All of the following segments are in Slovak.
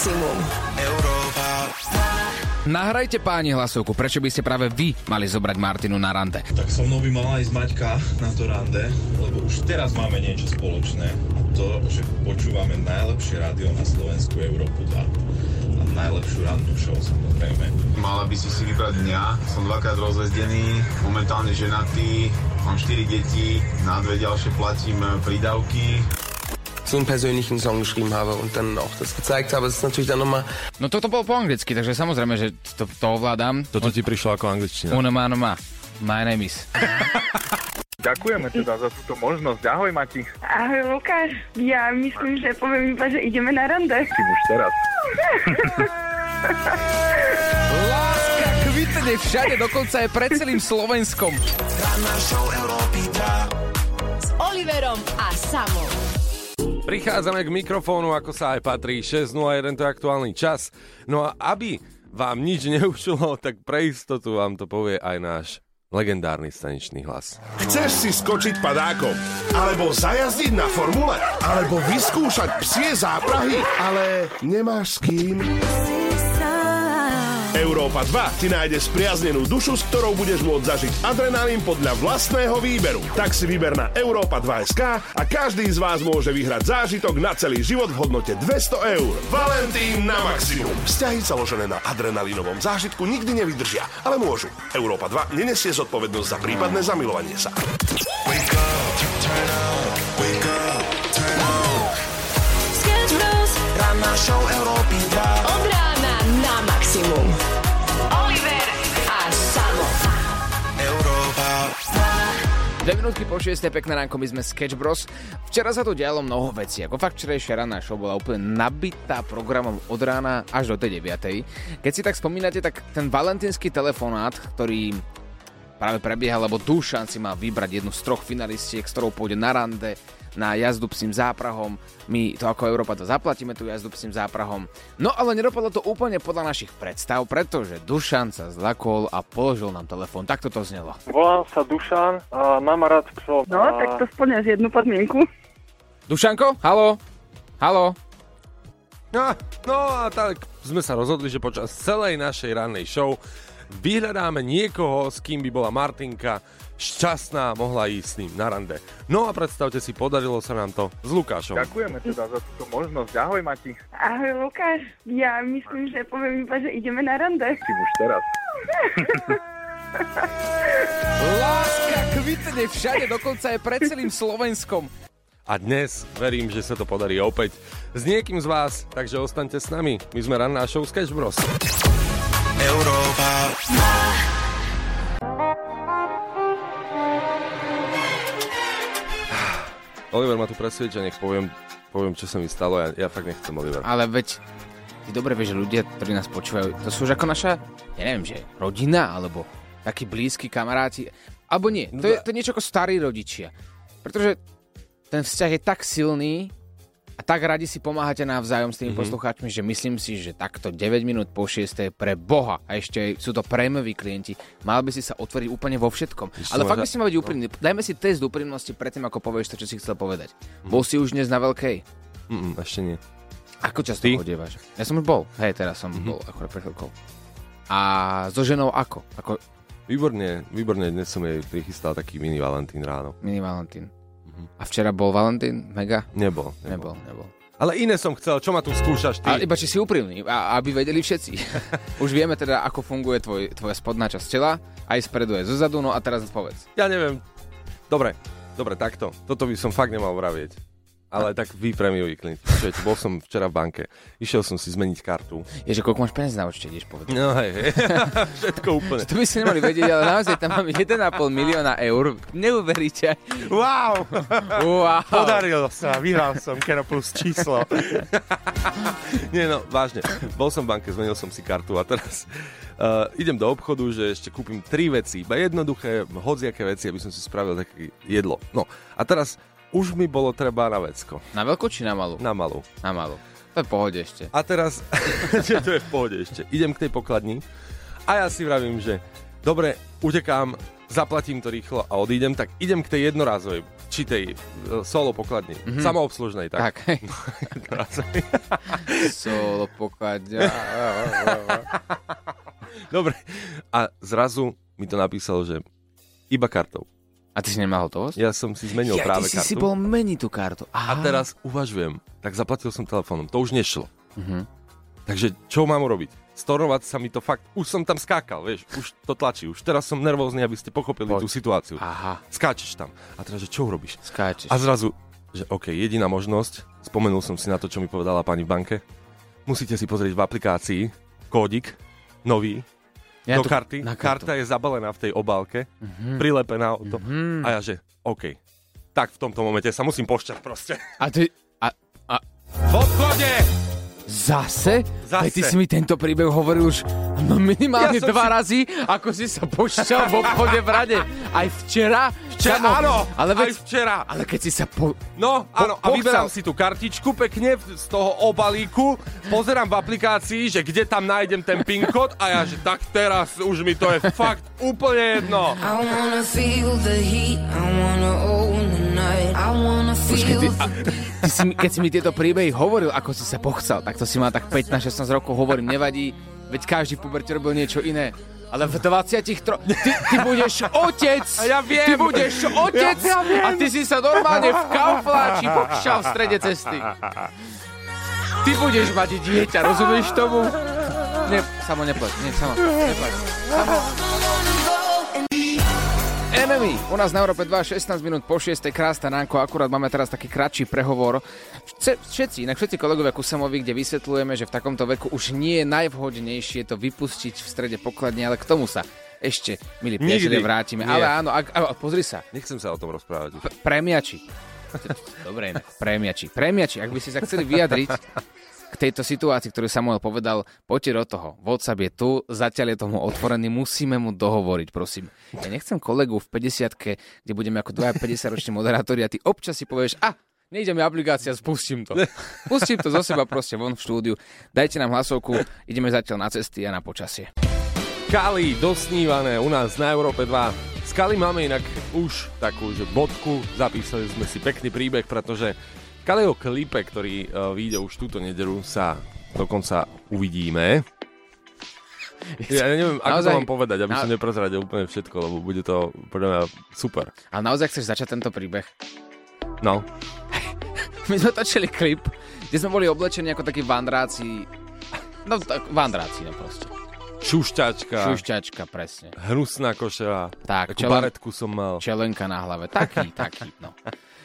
maximum. Nahrajte páni hlasovku, prečo by ste práve vy mali zobrať Martinu na rande. Tak so mnou by mala ísť Maťka na to rande, lebo už teraz máme niečo spoločné. A to, že počúvame najlepšie rádio na Slovensku Európu 2 a najlepšiu rannú show samozrejme. Mala by si si vybrať mňa, som dvakrát rozvezdený, momentálne ženatý, mám 4 deti, na dve ďalšie platím prídavky. So einen persönlichen Song geschrieben habe und dann auch das gezeigt habe, ist natürlich dann nochmal... No toto bolo po anglicky, takže samozrejme, že to, to ovládam. Toto ti prišlo ako angličtina. Una mano ma. My name is. Ďakujeme teda za túto možnosť. Ahoj, Mati. Ahoj Lukáš, ja myslím, že poviem iba, že ideme na rande. Ty už teraz. Láska kvitne všade, dokonca aj pred celým Slovenskom. S Oliverom a Samom. Prichádzame k mikrofónu, ako sa aj patrí, 6.01 to je aktuálny čas. No a aby vám nič neušlo, tak pre istotu vám to povie aj náš legendárny staničný hlas. Chceš si skočiť padákom? Alebo zajazdiť na formule? Alebo vyskúšať psie záprahy? Ale nemáš s kým? Európa 2 ti nájde spriaznenú dušu, s ktorou budeš môcť zažiť adrenalín podľa vlastného výberu. Tak si vyber na Európa 2 SK a každý z vás môže vyhrať zážitok na celý život v hodnote 200 eur. Valentín na maximum. Vzťahy založené na adrenalínovom zážitku nikdy nevydržia, ale môžu. Európa 2 nenesie zodpovednosť za prípadné zamilovanie sa. Sketch Bros. Ranná show Európy 2. Od Dve minútky po 6. pekné ránko, my sme Sketch Bros. Včera sa tu dialo mnoho vecí, ako fakt včerajšia ranná show bola úplne nabitá programom od rána až do tej 9. Keď si tak spomínate, tak ten valentínsky telefonát, ktorý práve prebieha, lebo Dušan si mal vybrať jednu z troch finalistiek, s ktorou pôjde na rande, na jazdu psím záprahom. My to ako Európa to zaplatíme, tú jazdu psím záprahom. No ale nedopadlo to úplne podľa našich predstav, pretože Dušan sa zlakol a položil nám telefón. Takto to znelo. Volám sa Dušan a mám rád psov. No, tak to splňaš jednu podmienku. Dušanko, halo? Halo? No, no a tak sme sa rozhodli, že počas celej našej rannej show vyhľadáme niekoho, s kým by bola Martinka šťastná, mohla ísť s ním na rande. No a predstavte si, podarilo sa nám to s Lukášom. Ďakujeme teda za túto možnosť. Ahoj, Mati. Ahoj Lukáš, ja myslím, že poviem iba, že ideme na rande. Ty už teraz. Láska kvitne všade, dokonca aj pred celým Slovenskom. A dnes verím, že sa to podarí opäť s niekým z vás, takže ostaňte s nami. My sme ranná show Sketch Bros. Oliver ma tu presvieča, nech poviem, poviem, čo sa mi stalo. Ja, ja fakt nechcem, Oliver. Ale veď, ty dobre vieš, že ľudia, ktorí nás počúvajú, to sú už ako naša, ja neviem, že rodina, alebo takí blízki kamaráti, alebo nie. To je, to je niečo ako starí rodičia. Pretože ten vzťah je tak silný a tak radi si pomáhate navzájom s tými mm-hmm. poslucháčmi, že myslím si, že takto 9 minút po 6 pre Boha a ešte sú to prémoví klienti, mal by si sa otvoriť úplne vo všetkom. Ešte Ale fakt by si mal byť úprimný. Dajme si test úprimnosti predtým, ako povieš to, čo si chcel povedať. Bol si už dnes na veľkej? Mm, ešte nie. Ako často Ty? chodievaš? Ja som už bol. Hej, teraz som mm-hmm. bol akorát pred chvíľkou. A so ženou ako? Ako Výborne, výborne, dnes som jej prichystal taký mini Valentín ráno. mini Valentín. A včera bol Valentín? Mega? Nebol, Nebol, nebol. Ale iné som chcel, čo ma tu skúšaš ty? Ale iba či si úprimný, a, aby vedeli všetci. Už vieme teda, ako funguje tvoj, tvoja spodná časť tela, aj spredu, aj zozadu, no a teraz povedz. Ja neviem. Dobre, dobre, takto. Toto by som fakt nemal vravieť. Ale tak vy prémiový klient. Počujete, bol som včera v banke. Išiel som si zmeniť kartu. Je, že koľko máš peniaz na účte, ideš povedať. No hej, hej. Všetko úplne. To by ste nemali vedieť, ale naozaj tam mám 1,5 milióna eur. Neuveríte. Wow! Wow. Podarilo sa, vyhral som Kero plus číslo. Nie no, vážne. Bol som v banke, zmenil som si kartu a teraz uh, idem do obchodu, že ešte kúpim tri veci, iba jednoduché, hodziaké veci, aby som si spravil také jedlo. No a teraz už mi bolo treba na vecko. Na veľkú či na malú? Na malú. Na malú. To je v pohode ešte. A teraz, to je v pohode ešte, idem k tej pokladni a ja si vravím, že dobre, utekám, zaplatím to rýchlo a odídem, tak idem k tej jednorázovej či tej e, solo pokladni, mm-hmm. samoobslužnej, tak. Tak. Solo pokladňa. Dobre. A zrazu mi to napísalo, že iba kartou. A ty si nemal hotovosť? Ja som si zmenil ja, práve ty si kartu. si bol meniť tú kartu. A Aha. teraz uvažujem, tak zaplatil som telefónom, to už nešlo. Mhm. Takže čo mám urobiť? Storovať sa mi to fakt, už som tam skákal, vieš, už to tlačí, už teraz som nervózny, aby ste pochopili Poď. tú situáciu. Aha, Skáčeš tam. A teraz, že čo urobíš? skáčeš. A zrazu, že OK, jediná možnosť, spomenul som si na to, čo mi povedala pani v banke, musíte si pozrieť v aplikácii kódik, nový, Ja do to- karty. na kartu. Karta je zabalená v tej obálke, Mhm. prilepená o to. Mhm. A ja, že OK, tak v tomto momente sa musím pošťať proste. A ty... A, a V obchode! zase? Zase. Veď ty si mi tento príbeh hovoril už no minimálne Ja dva si- razy, ako si sa pošťal v obchode v rade. Aj včera? Včera, Samo- áno, ale veď, aj včera. ale keď si sa po... No, áno, a pochcel. vyberám si tú kartičku pekne z toho obalíku, pozerám v aplikácii, že kde tam nájdem ten PIN kód a ja, že tak teraz už mi to je fakt úplne jedno. Ty, a, ty si, keď si mi tieto príbehy hovoril, ako si sa pochcel, tak to si mal tak 15-16 rokov, hovorím, nevadí, veď každý v puberte robil niečo iné. Ale v 23... Ty, ty budeš otec! A ja viem. Ty budeš otec! Ja- ja viem. a ty si sa normálne v kaufláči pochšal v strede cesty. Ty budeš mať dieťa, rozumieš tomu? Nie, samo neplať, nie, samo, neplať. Enemy, u nás na Európe 2, 16 minút po 6, krásne ránko, akurát máme teraz taký kratší prehovor. Všetci, inak všetci kolegovia Kusamovi, kde vysvetľujeme, že v takomto veku už nie je najvhodnejšie to vypustiť v strede pokladne, ale k tomu sa ešte, milí priatelia, vrátime. Nie. Ale áno, ak, a, pozri sa, Nechcem sa o tom rozprávať. P- Premiači. Dobre, premiači. Premiači, ak by ste sa chceli vyjadriť k tejto situácii, ktorú Samuel povedal, poďte do toho. WhatsApp je tu, zatiaľ je tomu otvorený, musíme mu dohovoriť, prosím. Ja nechcem kolegu v 50 kde budeme ako dvaja 50-roční moderátori a ty občas si povieš, a nejde mi aplikácia, spustím to. Pustím to zo seba proste von v štúdiu. Dajte nám hlasovku, ideme zatiaľ na cesty a na počasie. Kali dosnívané u nás na Európe 2. S Kali máme inak už takú, že bodku, zapísali sme si pekný príbeh, pretože Kaliho klipe, ktorý uh, vyjde už túto nedelu, sa dokonca uvidíme. Ja neviem, ako Naozaj- to mám povedať, aby na- som neprezradil úplne všetko, lebo bude to podľa mňa super. Ale naozaj chceš začať tento príbeh? No, My sme točili klip, kde sme boli oblečení ako takí vandráci. No tak vandráci, no proste. šušťačka, Šušťačka, presne. hnusná košela, Tak, čelen- baretku som mal. Čelenka na hlave. Taký, taký, no.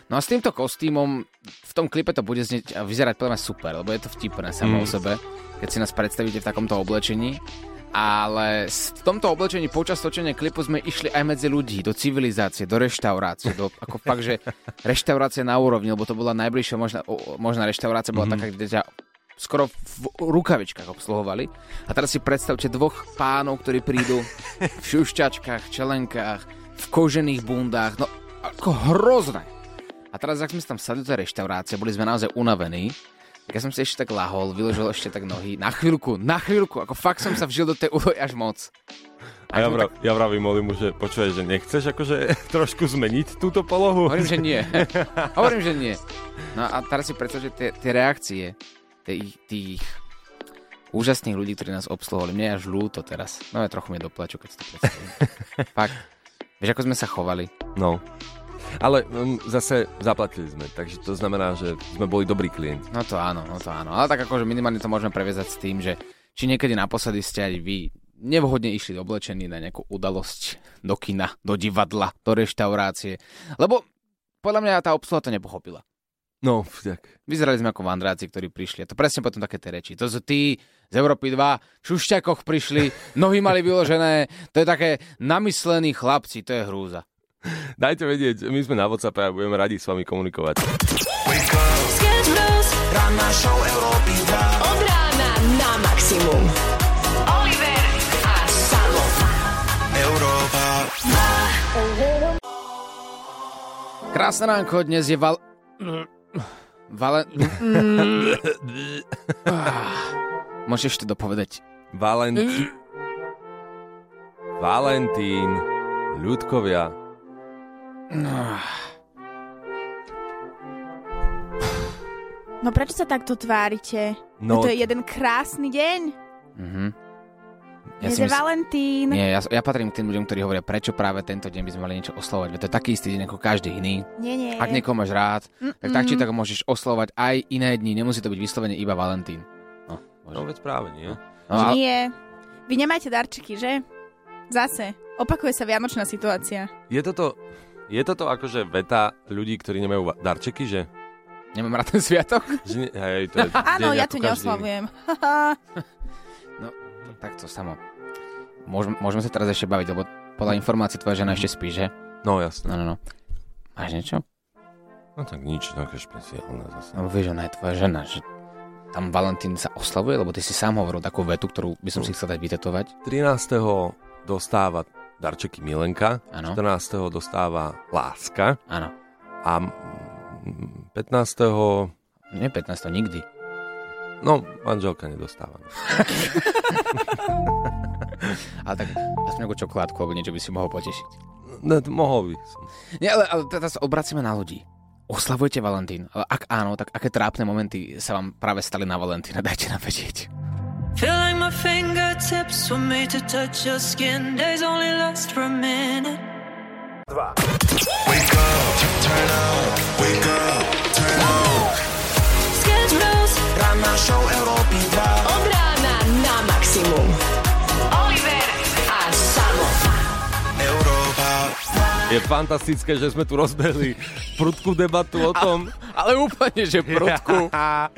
No a s týmto kostýmom v tom klipe to bude znieť a vyzerať podľa mňa super, lebo je to vtipné samo Mm. o sebe, keď si nás predstavíte v takomto oblečení. Ale v tomto oblečení počas točenia klipu sme išli aj medzi ľudí, do civilizácie, do reštaurácie, do, ako fakt, že reštaurácia na úrovni, lebo to bola najbližšia možná, možná reštaurácia, bola Mhm. taká, kde ťa skoro v rukavičkách obsluhovali. A teraz si predstavte dvoch pánov, ktorí prídu v šušťačkách, čelenkách, v kožených bundách, no ako hrozné. A teraz, ak sme tam sadli do tej reštaurácie, boli sme naozaj unavení, tak ja som si ešte tak lahol, vyložil ešte tak nohy, na chvíľku, na chvíľku, ako fakt som sa vžil do tej úlohy až moc. A ja, vrav, ja vravím Olimu, že počuješ, že nechceš akože trošku zmeniť túto polohu? Hovorím, že nie. Hovorím, že nie. No a teraz si predstav, že tie, tie reakcie tých, tých úžasných ľudí, ktorí nás obsluhovali, mne je až ľúto teraz. No ja trochu mi doplaču, keď si to predstavím. Fakt. Vieš, ako sme sa chovali? No. Ale um, zase zaplatili sme, takže to znamená, že sme boli dobrí klienti. No to áno, no to áno. Ale tak akože minimálne to môžeme previazať s tým, že či niekedy naposledy ste aj vy nevhodne išli oblečení na nejakú udalosť do kina, do divadla, do reštaurácie. Lebo podľa mňa tá obsluha to nepochopila. No, tak. Vyzerali sme ako vandráci, ktorí prišli. A to presne potom také tie reči. To sú tí z Európy 2, v šušťakoch prišli, nohy mali vyložené. To je také namyslení chlapci, to je hrúza. Dajte vedieť, my sme na WhatsApp a budeme radi s vami komunikovať. Ranná show Európy 2. Od rána na maximum. Oliver a Salo. Európa Krásne ránko, dnes je Val... Valen... Môžeš to dopovedať. Valent... Valentín, ľudkovia. No. no prečo sa takto tvárite? No, to je jeden krásny deň. Mhm. Ja je Valentín. Nie, ja, ja patrím k tým ľuďom, ktorí hovoria, prečo práve tento deň by sme mali niečo oslovať. Veď to je taký istý deň ako každý iný. Nie, nie. Ak niekoho máš rád, Mm-mm. tak tak či tak môžeš oslovať aj iné dni. Nemusí to byť vyslovene iba Valentín. No, môže. no veď práve nie. No, a... Nie. Vy nemáte darčeky, že? Zase. Opakuje sa vianočná situácia. Je toto je toto akože veta ľudí, ktorí nemajú darčeky, že? nemám rád ten sviatok? že hej, to je Áno, ja tu neoslavujem. No, tak to samo. Môžeme, môžeme sa teraz ešte baviť, lebo podľa informácií tvoja žena ešte spí, že? No jasné. No, no, no. Máš niečo? No tak nič, také špeciálne zase. No vieš, ona je tvoja žena, že tam Valentín sa oslavuje, lebo ty si sám hovoril takú vetu, ktorú by som si chcel dať vytetovať. 13. dostáva darčeky Milenka, Áno. 14. dostáva Láska Áno. a mm, 15. Nie 15, nikdy. No, manželka nedostáva. Ale tak aspoň nejakú čokoládku alebo niečo by si mohol potešiť. No, mohol by som. Nie, ale, ale teraz obracíme na ľudí. Oslavujete Valentín? Ale ak áno, tak aké trápne momenty sa vám práve stali na Valentína? Dajte nám vedieť. Feel like my fingertips were made to touch your skin. Days only last for a minute. Sketch Bros. Ranná show Európy 2. Od rána Je fantastické, že sme tu rozbehli prudkú debatu o tom. Ale úplne, že prudku.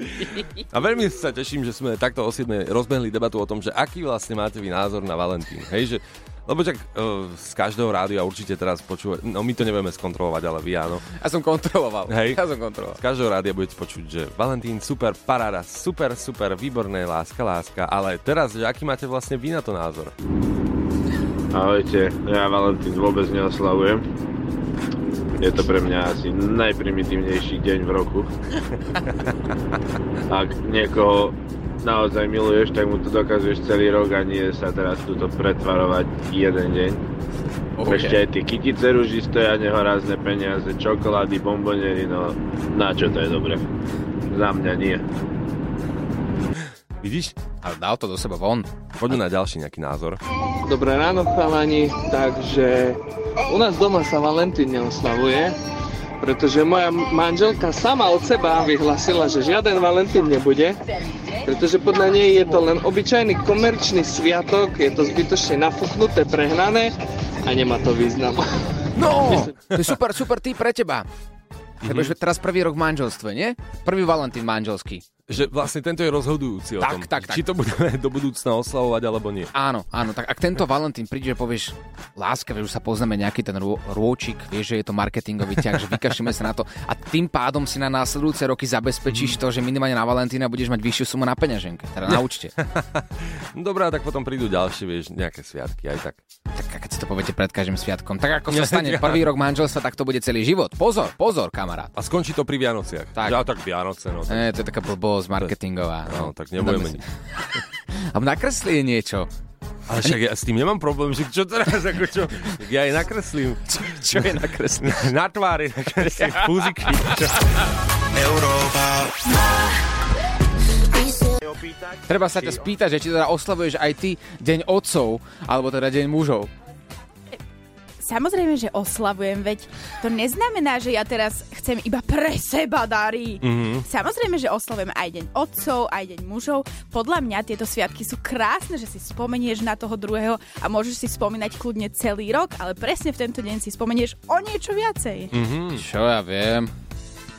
A veľmi sa teším, že sme takto o 7 rozbehli debatu o tom, že aký vlastne máte vy názor na Valentín. Hej, že lebo čak uh, z každého rádia určite teraz počúvať, no my to nevieme skontrolovať, ale vy áno. Ja som kontroloval. Hej. Ja som kontroloval. Z každého rádia budete počuť, že Valentín, super, paráda, super, super, výborné, láska, láska, ale teraz, že aký máte vlastne vy na to názor? Ahojte, ja Valentín vôbec neoslavujem. Je to pre mňa asi najprimitívnejší deň v roku. Ak niekoho naozaj miluješ, tak mu to dokazuješ celý rok a nie sa teraz túto pretvarovať jeden deň. Ok. Ešte aj tie kytice rúži stoja nehorázne peniaze, čokolády, bombonery, no na čo to je dobre? Za mňa nie. Vidíš? Ale dal to do seba von. Poďme na ďalší nejaký názor. Dobré ráno, chalani. Takže u nás doma sa Valentín neoslavuje, pretože moja manželka sama od seba vyhlasila, že žiaden Valentín nebude, pretože podľa nej je to len obyčajný komerčný sviatok, je to zbytočne nafúknuté, prehnané a nemá to význam. No, to je super, super tý pre teba. Lebo mm-hmm. teraz prvý rok v manželstve, nie? Prvý Valentín manželský. Že vlastne tento je rozhodujúci o Tak, tom, tak, tak. či to budeme do budúcna oslavovať alebo nie. Áno, áno, tak ak tento Valentín príde, že povieš, láska, vieš, už sa poznáme nejaký ten rô, rôčik, vieš, že je to marketingový ťah, že vykašlíme sa na to a tým pádom si na následujúce roky zabezpečíš to, že minimálne na Valentína budeš mať vyššiu sumu na peňaženke, teda na účte. Dobré, a tak potom prídu ďalšie, vieš, nejaké sviatky aj tak. Tak keď si to poviete pred každým sviatkom, tak ako sa stane prvý rok manželstva, tak to bude celý život. Pozor, pozor, kamarát. A skončí to pri Vianociach. Tak. Ja tak Vianoce, no. Tak, E, to je taká blbosť marketingová. no, tak nebudeme. A nakresli je niečo. Ale však ja s tým nemám problém, že čo teraz, ako čo, ja aj nakreslím. Čo je nakreslené? Na tvári nakreslím fúziky. Čo? Európa Treba sa ťa spýtať, že či teda oslavuješ aj ty deň otcov, alebo teda deň mužov. Samozrejme, že oslavujem, veď to neznamená, že ja teraz chcem iba pre seba dary. Mhm. Samozrejme, že oslavujem aj deň otcov, aj deň mužov. Podľa mňa tieto sviatky sú krásne, že si spomenieš na toho druhého a môžeš si spomínať kľudne celý rok, ale presne v tento deň si spomenieš o niečo viacej. Mhm. Čo ja viem.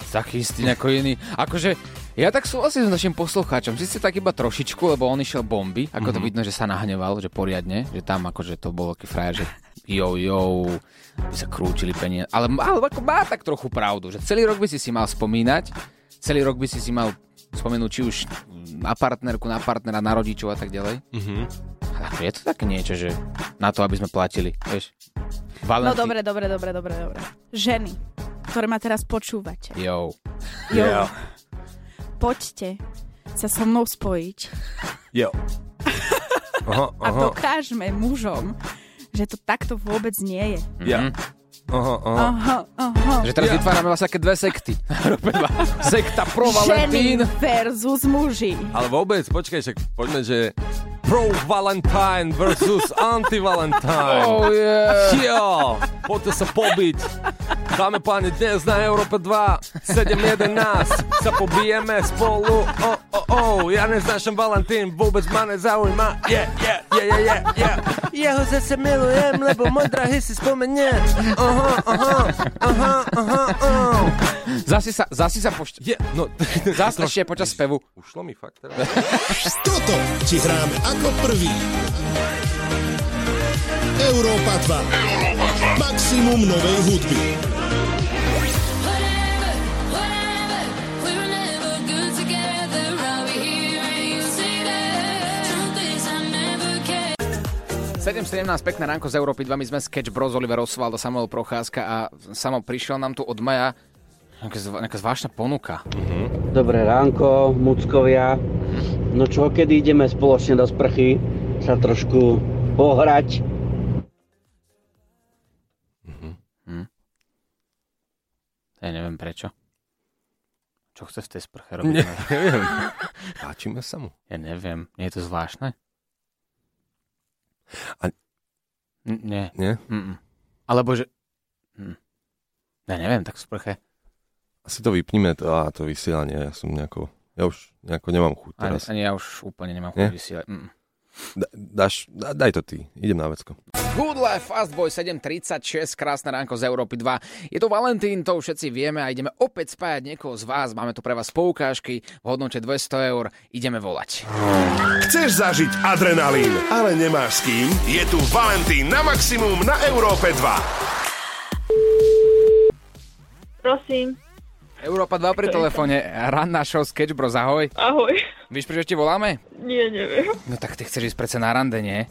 Taký istý ako iný. Akože, ja tak súhlasím s našim poslucháčom. Sice tak iba trošičku, lebo on išiel bomby. Ako to Mhm. vidno, že sa nahneval, že poriadne. Že tam akože to bol taký frajer, že jo, jo, by sa krúčili peniaze. Ale, ale ako má tak trochu pravdu, že celý rok by si si mal spomínať, celý rok by si si mal spomenúť či už na partnerku, na partnera, na rodičov a tak ďalej. Mhm. Ale ako je to také niečo, že na to, aby sme platili, vieš? No dobre, dobre, dobre, dobre, dobre. Ženy, ktoré ma teraz počúvate. Jo. Jo. Poďte sa so mnou spojiť Jo. Aha, a aha. dokážme mužom, že to takto vôbec nie je. Ja. Mhm. Aha, aha. Aha, aha. Že teraz vytvárame vlastne také dve sekty. Európe 2. Sekta pro Ženy Valentín. versus muži. Ale vôbec, počkaj, však poďme, že Pro Valentine versus Anti-Valentine. Oh yeah. Jo, poďte sa pobiť. Dáme páni, dnes na Európe 2, 7.11 sa pobijeme spolu. Oh, oh, oh, ja neznášam Valentín, vôbec ma nezaujíma. Yeah, yeah, yeah, yeah, yeah, yeah. Jeho zase milujem, lebo môj drahý si spomenie. Aha, aha, aha, aha, aha. Zasi sa, zasi sa pošť... Je, no, Zas ešte počas spevu. Ušlo mi fakt teraz. Toto ti hráme ako prvý. Európa 2. Maximum novej hudby. Sedem 17, pekné ránko z Európy 2, my sme Sketch Bros, Oliver Oswald a Samuel Procházka a Samo prišiel nám tu od Maja nejaká, zv- nejaká zvláštna ponuka. Dobré ránko, muckovia. No čo, kedy ideme spoločne do sprchy sa trošku pohrať? Ja neviem prečo. Čo chce v tej sprche robiť? Ne, neviem. Páčime sa mu. Ja neviem. Nie je to zvláštne? A- N- nie. Nie? Mm-mm. Alebo že... Hm. Ja neviem, tak sprche. Asi to vypníme, to, a to vysielanie, ja som nejako, ja už nejako nemám chuť Ani, teraz. ani ja už úplne nemám chuť vysielať. Mm. Da, dáš, da, daj to ty, idem na vecko. Good Life Fast Boy 736, krásne ránko z Európy 2. Je to Valentín, to už všetci vieme a ideme opäť spájať niekoho z vás. Máme tu pre vás poukážky v hodnote 200 eur. Ideme volať. Chceš zažiť adrenalín, ale nemáš s kým? Je tu Valentín na maximum na Európe 2. Prosím. Európa 2 pri telefóne, ranná show Sketch Bros, ahoj. Ahoj. Víš, prečo ti voláme? Nie, neviem. No tak ty chceš ísť predsa na rande, nie?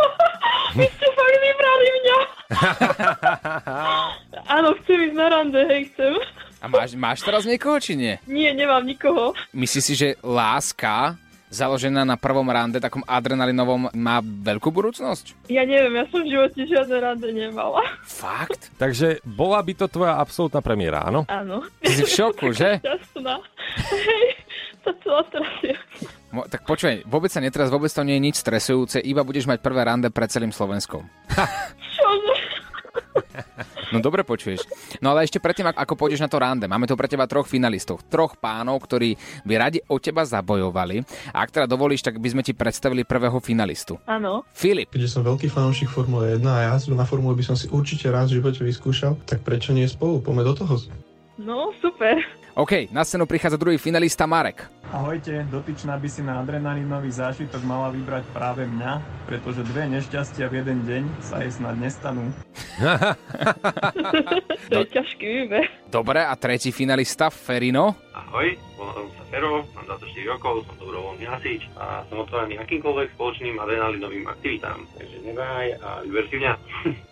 Vy ste fakt vybrali mňa. Áno, chcem ísť na rande, hej, chcem. A máš, máš teraz niekoho, či nie? Nie, nemám nikoho. Myslíš si, že láska založená na prvom rande, takom adrenalinovom, má veľkú budúcnosť? Ja neviem, ja som v živote žiadne rande nemala. Fakt? Takže bola by to tvoja absolútna premiéra, áno? Áno. Ty si v šoku, že? Šťastná. Hej, celá trasie. Mo- tak počuj, vôbec sa netres, vôbec to nie je nič stresujúce, iba budeš mať prvé rande pred celým Slovenskom. Čože? No dobre počuješ. No ale ešte predtým, ak- ako pôjdeš na to rande, máme tu pre teba troch finalistov, troch pánov, ktorí by radi o teba zabojovali. A ak teda dovolíš, tak by sme ti predstavili prvého finalistu. Áno. Filip. Keďže som veľký fanúšik Formule 1 a jazdu na Formule by som si určite raz v živote vyskúšal, tak prečo nie spolu? Poďme do toho. No, super. OK, na scénu prichádza druhý finalista Marek. Ahojte, dotyčná by si na adrenalinový zážitok mala vybrať práve mňa, pretože dve nešťastia v jeden deň sa jej snad nestanú. To je ťažký výber. Dobre, a tretí finalista Ferino. Ahoj, volám sa Fero, mám 24 rokov, som dobrovoľný hasič a som otvorený akýmkoľvek spoločným adrenalinovým aktivitám. Takže nebáj a vyber si mňa.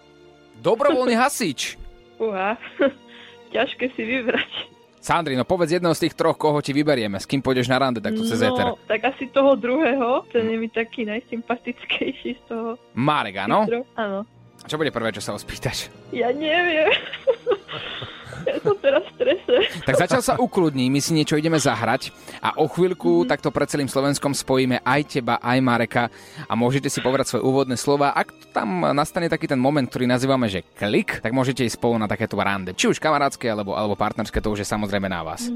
Dobrovoľný hasič. Uha, ťažké si vybrať. Sandri, no povedz jedného z tých troch, koho ti vyberieme. S kým pôjdeš na rande takto cez éter. No, tak asi toho druhého, ten je mi taký najsympatickejší z toho. Marek, áno? troch. Áno. A čo bude prvé, čo sa ho spýtaš? Ja neviem. Ja som teraz v strese. Tak zatiaľ sa ukludní, my si niečo ideme zahrať a o chvíľku mm-hmm. takto pred celým Slovenskom spojíme aj teba, aj Mareka a môžete si povedať svoje úvodné slova. Ak tam nastane taký ten moment, ktorý nazývame, že klik, tak môžete ísť spolu na takéto rande. Či už kamarátske alebo, alebo partnerské, to už je samozrejme na vás.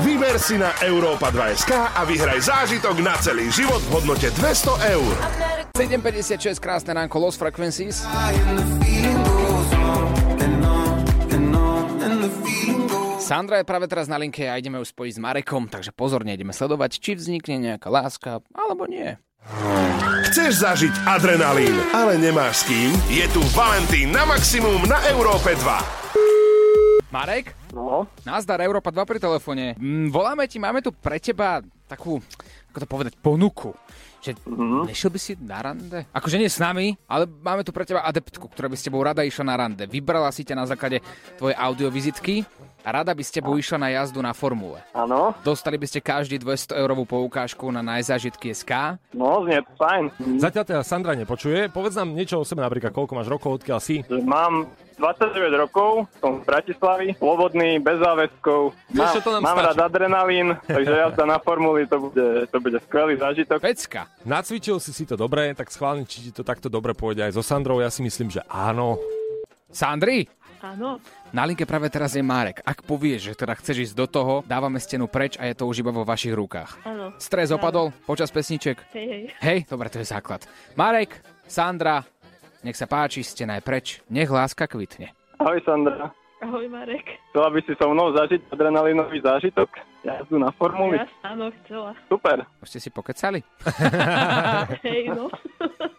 Vyber si na Európa 2 a vyhraj zážitok na celý život v hodnote 200 eur. 7.56, krásne ránko, Lost Frequencies. Sandra je práve teraz na linke a ideme ju spojiť s Marekom, takže pozorne ideme sledovať, či vznikne nejaká láska, alebo nie. Chceš zažiť adrenalín, ale nemáš s kým? Je tu Valentín na maximum na Európe 2. Marek? No? Nazdar, Európa 2 pri telefóne. Mm, voláme ti, máme tu pre teba takú, ako to povedať, ponuku. Že Mhm. nešiel by si na rande? Akože nie s nami, ale máme tu pre teba adeptku, ktorá by s tebou rada išla na rande. Vybrala si ťa na základe tvojej audiovizitky a rada by s tebou išla na jazdu na formule. Áno. Dostali by ste každý 200 eurovú poukážku na najzážitky SK. No, znie to fajn. Zatiaľ teda Sandra nepočuje. Povedz nám niečo o sebe, napríklad koľko máš rokov, odkiaľ si. Mám 29 rokov, som z Bratislavy, slobodný, bez záväzkov. Vieš, čo to nám mám stačí. rád adrenalín, takže jazda na formuli, to bude, to bude skvelý zážitok. Pecka. Nacvičil si si to dobre, tak schválne, či ti to takto dobre pôjde aj so Sandrou. Ja si myslím, že áno. Sandri, Áno. na linke práve teraz je Marek. Ak povieš, že teda chceš ísť do toho, dávame stenu preč a je to už iba vo vašich rukách. Áno. Stres opadol počas pesniček? Hej, hej. Hej, dobre, to je základ. Marek, Sandra, nech sa páči, stena je preč. Nech láska kvitne. Ahoj Sandra. Ahoj Marek. Chcela by si so mnou zažiť adrenalinový zážitok? Jazdu na formuli? Ja áno, chcela. Super. Už ste si pokecali? Hej, no.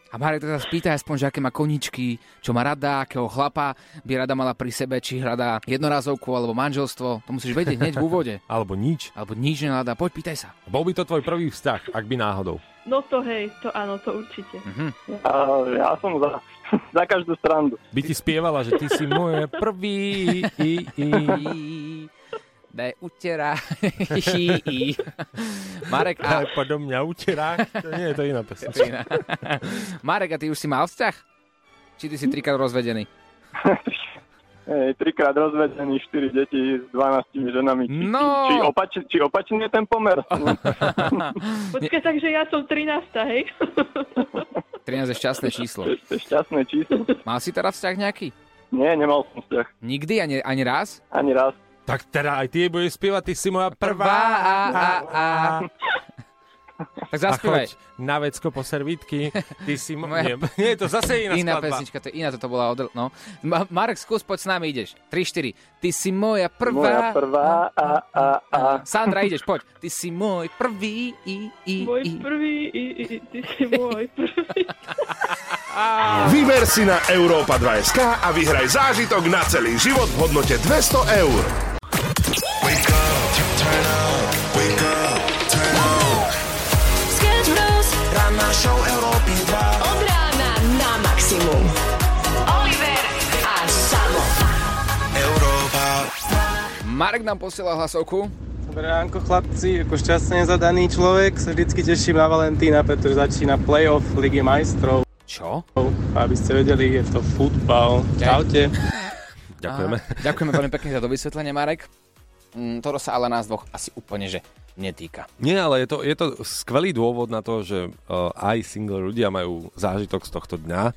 A Marek teda spýta aspoň, že aké má koničky, čo má rada, akého chlapa by rada mala pri sebe, či hľadá jednorazovku alebo manželstvo. To musíš vedieť hneď v úvode. Alebo nič. Alebo nič nehľadá. Poď, pýtaj sa. Bol by to tvoj prvý vzťah, ak by náhodou. No to hej, to áno, to určite. Mhm. A ja som za, za každú strandu. By ti spievala, že ty si moje prvý. I, i. Daj utera. Marek, a... Podo mňa utierá. To nie je to iná pesnička. Marek, a ty už si mal vzťah? Či ty si trikrát rozvedený? Hej, trikrát rozvedený, 4 deti s 12 ženami. Či, No. či, opač, či opačný je ten pomer? Počkaj, takže ja som 13, hej? 13 je šťastné číslo. Šťastné číslo. Mal si teraz vzťah nejaký? Nie, nemal som vzťah. Nikdy? Ani, ani raz? Ani raz. Tak teda aj ty budeš spievať, ty si moja prvá. Prvá a, a, a. Tak A zaspievaj. choď na vecko po servítky. Ty si... Mo- Moja- nie, nie, to zase iná, Iná skladba. pesnička, to je iná, toto bola od... No. Ma- Marek, skús, poď s nami, ideš. 3, 4. Ty si moja prvá... Moja prvá a, a, a. Sandra, ideš, poď. Ty si môj prvý i, i, Môj i. prvý, i, i, i, ty si môj prvý. Vyber si na Európa 2 SK a vyhraj zážitok na celý život v hodnote 200 eur. Show Európy 2. Od rána na maximum. Oliver a Samo. Európa. Marek nám posiela hlasovku. Dobré ránko chlapci, ako šťastne zadaný človek sa vždycky teším na Valentína, pretože začína playoff Ligy majstrov. Čo? Aby ste vedeli, je to futbal. Čaute. Ďakujeme. Á, ďakujeme veľmi pekne za to vysvetlenie, Marek. Mm, to sa ale nás dvoch asi úplne, že netýka. Nie, ale je to, je to skvelý dôvod na to, že uh, aj single ľudia majú zážitok z tohto dňa.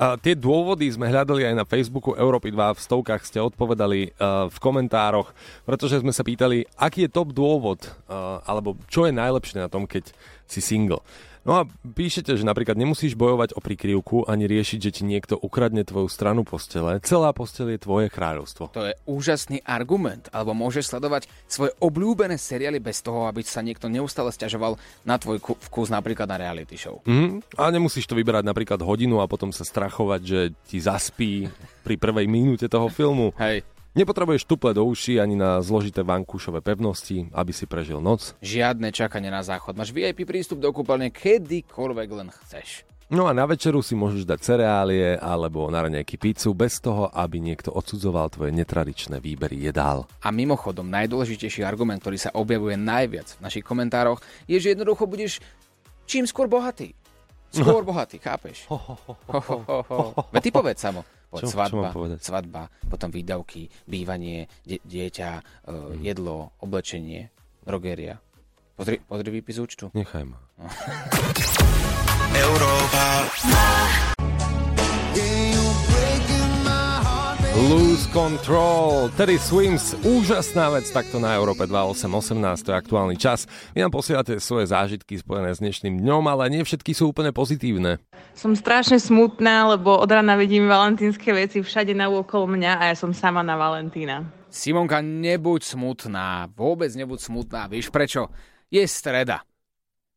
Uh, tie dôvody sme hľadali aj na Facebooku Európy 2, v stovkách ste odpovedali uh, v komentároch, pretože sme sa pýtali, aký je top dôvod, uh, alebo čo je najlepšie na tom, keď si single. No a píšete, že napríklad nemusíš bojovať o prikryvku ani riešiť, že ti niekto ukradne tvoju stranu postele. Celá posteľ je tvoje kráľovstvo. To je úžasný argument. Alebo môžeš sledovať svoje obľúbené seriály bez toho, aby sa niekto neustále stiažoval na tvoj ku- vkus napríklad na reality show. Mhm. A nemusíš to vyberať napríklad hodinu a potom sa strachovať, že ti zaspí pri prvej minúte toho filmu. Hej. Nepotrebuješ tuple do uší ani na zložité vankúšové pevnosti, aby si prežil noc. Žiadne čakanie na záchod. Máš VIP prístup do kúpeľne kedykoľvek len chceš. No a na večeru si môžeš dať cereálie alebo na raňajky pizzu bez toho, aby niekto odsudzoval tvoje netradičné výbery jedál. A mimochodom, najdôležitejší argument, ktorý sa objavuje najviac v našich komentároch, je, že jednoducho budeš čím skôr bohatý. Skôr bohatý, chápeš? Ho, ty povedz samo. Poď, Čo- čo svadba, mám povedať? svadba, potom výdavky, bývanie, die, dieťa, e, Mhm. jedlo, oblečenie, drogeria. Pozri, pozri výpis účtu. Nechaj ma. Európa. Lose Control, Terry Swims, úžasná vec takto na Európe 2818, to je aktuálny čas. Vy nám posielate svoje zážitky spojené s dnešným dňom, ale nie všetky sú úplne pozitívne. Som strašne smutná, lebo od rana vidím valentínske veci všade na okolo mňa a ja som sama na Valentína. Simonka, nebuď smutná, vôbec nebuď smutná. Vieš prečo? Je streda.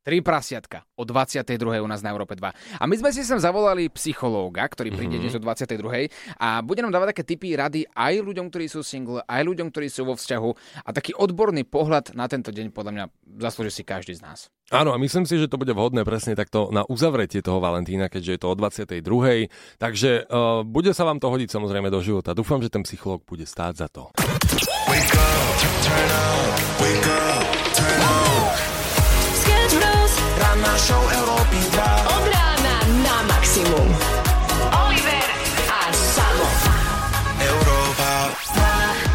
Tri prasiatka o 22. u nás na Európe 2. A my sme si sem zavolali psychológa, ktorý príde Mhm. dnes o 22. a bude nám dávať také typy rady aj ľuďom, ktorí sú single, aj ľuďom, ktorí sú vo vzťahu a taký odborný pohľad na tento deň podľa mňa zaslúži si každý z nás. Áno, a myslím si, že to bude vhodné presne takto na uzavretie toho Valentína, keďže je to o 22. Takže uh, bude sa vám to hodiť samozrejme do života. Dúfam, že ten psychológ bude stáť za to. Sketch show Európy 2. Od rána na maximum. Oliver a Samo. Európa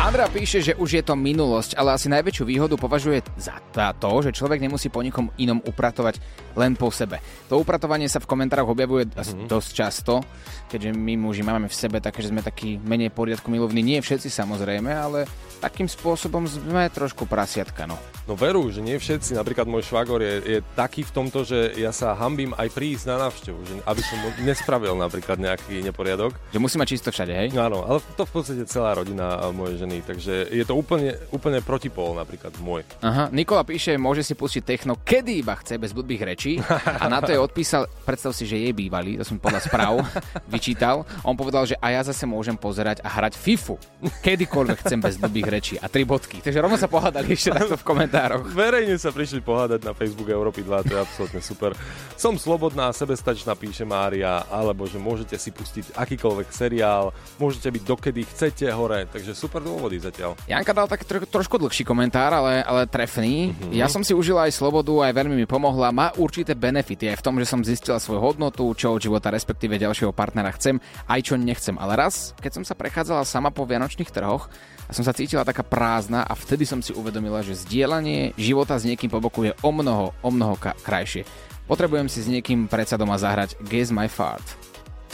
Andrea píše, že už je to minulosť, ale asi najväčšiu výhodu považuje za za to, že človek nemusí po nikom inom upratovať len po sebe. To upratovanie sa v komentároch objavuje mm-hmm. dosť často, keďže my muži máme v sebe také, že sme takí menej poriadku milovní. Nie všetci samozrejme, ale takým spôsobom sme trošku prasiatka, no. No veru, že nie všetci, napríklad môj švagor je, je taký v tomto, že ja sa hambím aj prísť na návštevu, že aby som nespravil napríklad nejaký neporiadok. Že musí mať čisto všade, hej? Áno, ale to v podstate celá rodina mojej ženy, takže je to úplne, úplne protipol napríklad môj. Aha, Nikola píše, môže si pustiť techno, kedy iba chce, bez blbých rečí. A na to je odpísal, predstav si, že je bývalý, to som podľa správ vyčítal. On povedal, že a ja zase môžem pozerať a hrať FIFU, kedykoľvek chcem bez blbých rečí. A tri bodky. Takže rovno sa pohádali ešte takto v komentároch. Verejne sa prišli pohádať na Facebook Európy 2, to je absolútne super. Som slobodná, sebestačná, píše Mária, alebo že môžete si pustiť akýkoľvek seriál, môžete byť dokedy chcete hore, takže super dôvody zatiaľ. Janka dal taký tro, trošku dlhší komentár, ale, ale trefný. Mhm. Ja som si užila aj slobodu, aj veľmi mi pomohla. Má určité benefity aj v tom, že som zistila svoju hodnotu, čo od života, respektíve ďalšieho partnera chcem, aj čo nechcem. Ale raz, keď som sa prechádzala sama po vianočných trhoch, a som sa cítila taká prázdna a vtedy som si uvedomila, že zdieľanie života s niekým po boku je o mnoho, o mnoho ka- krajšie. Potrebujem si s niekým predsa doma zahrať Guess My Fart.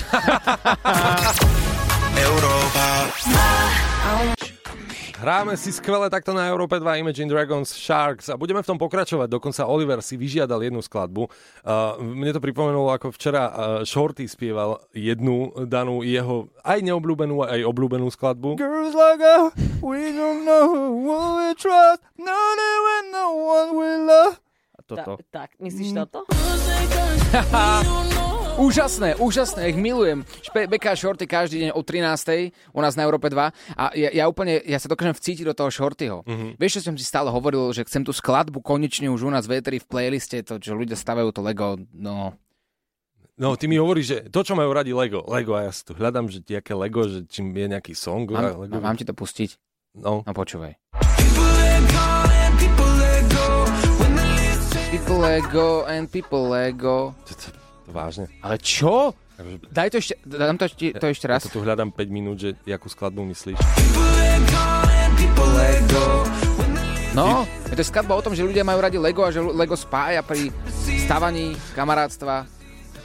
Európa Hráme si skvele takto na Európe 2 Imagine Dragons Sharks a budeme v tom pokračovať. Dokonca Oliver si vyžiadal jednu skladbu. Uh, mne to pripomenulo, ako včera uh, Shorty spieval jednu danú jeho aj neobľúbenú, aj obľúbenú skladbu. Girls like us, we don't know who we trust, not even no one we love. A toto. Tak, myslíš toto? Úžasné, úžasné, ich milujem. Špe, Beka a Shorty každý deň o 13. u nás na Európe 2 a ja, ja úplne, ja sa dokážem vcítiť do toho Shortyho. Mm-hmm. Vieš, čo som si stále hovoril, že chcem tú skladbu konečne už u nás v Eteri v playliste, to, že ľudia stavajú to Lego, no... No, ty mi hovoríš, že to, čo majú radi Lego, Lego, a ja si tu hľadám, že aké Lego, že čím je nejaký song. Mám, Lego. mám ti to pustiť? No. No počúvaj. People Lego and people Lego. Vážne. Ale čo? Daj to ešte, dám to ešte, to ešte raz. Ja to tu hľadám 5 minút, že jakú skladbu myslíš. No, je to skladba o tom, že ľudia majú radi Lego a že Lego spája pri stavaní kamarátstva.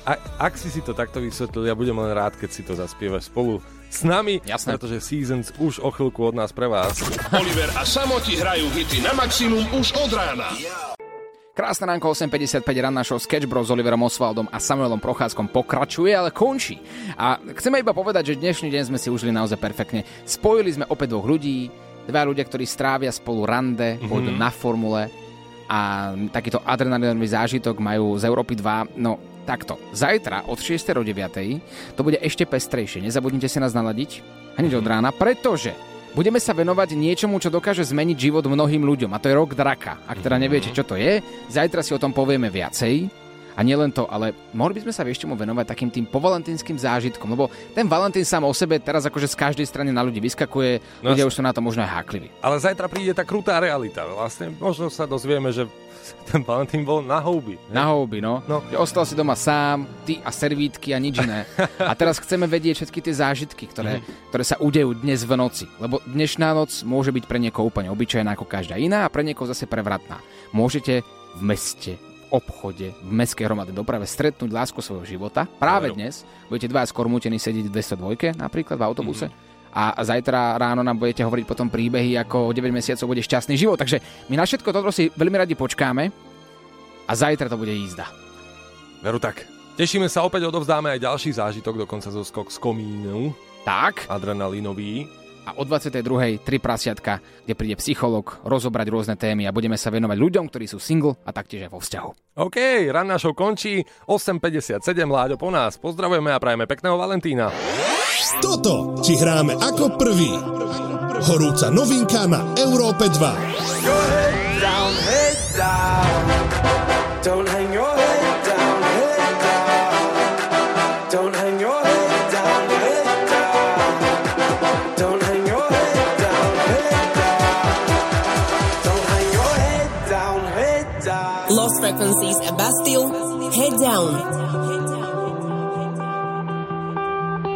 A, ak si si to takto vysvetlil, ja budem len rád, keď si to zaspievaš spolu s nami, Jasné. pretože Seasons už o chvíľku od nás pre vás. Oliver a Samoti hrajú hity na maximum už od rána. Krásne ránko 8.55 ranná show Sketch Bros s Oliverom Osvaldom a Samuelom Procházkom pokračuje, ale končí. A chceme iba povedať, že dnešný deň sme si užili naozaj perfetne. Spojili sme opäť dvoch ľudí, dva ľudia, ktorí strávia spolu rande, pôjdu Mhm. na formule a takýto adrenalinový zážitok majú z Európy 2. No takto, zajtra od 6. do 9. to bude ešte pestrejšie. Nezabudnite si nás naladiť hneď od rána, pretože Budeme sa venovať niečomu, čo dokáže zmeniť život mnohým ľuďom, a to je rok draka. Ak teda neviete, čo to je, zajtra si o tom povieme viacej. A nielen to, ale mohli by sme sa ešte mu venovať takým tým povalentinským zážitkom, lebo ten Valentín sám o sebe teraz akože z každej strany na ľudí vyskakuje, No ľudia už sú na to možno aj hákliví. Ale zajtra príde tá krutá realita. Vlastne možno sa dozvieme, že ten Valentín bol na houby. Na houby, no. no. Že ostal si doma sám, ty a servítky a nič iné. A teraz chceme vedieť všetky tie zážitky, ktoré, ktoré sa udejú dnes v noci. Lebo dnešná noc môže byť pre niekoho úplne obyčajná ako každá iná a pre niekoho zase prevratná. Môžete v meste, obchode, v mestskej hromadnej doprave stretnúť lásku svojho života. Práve Veru. dnes budete dvaja skormútení sedieť v 202 napríklad v autobuse. A zajtra ráno nám budete hovoriť potom príbehy, ako o 9 mesiacov bude šťastný život. Takže my na všetko toto si veľmi radi počkáme a zajtra to bude jízda. Veru tak. Tešíme sa, opäť odovzdáme aj ďalší zážitok, dokonca zo skok z komínu. Tak. Adrenalinový. A o 22. tri prasiatka, kde príde psycholog rozobrať rôzne témy a budeme sa venovať ľuďom, ktorí sú single a taktiež aj vo vzťahu. OK, ranná show končí, 8.57, Láďo po nás. Pozdravujeme a prajeme pekného Valentína. Toto ti hráme ako prvý. Horúca novinka na Európe 2. down, head down. Don't hang head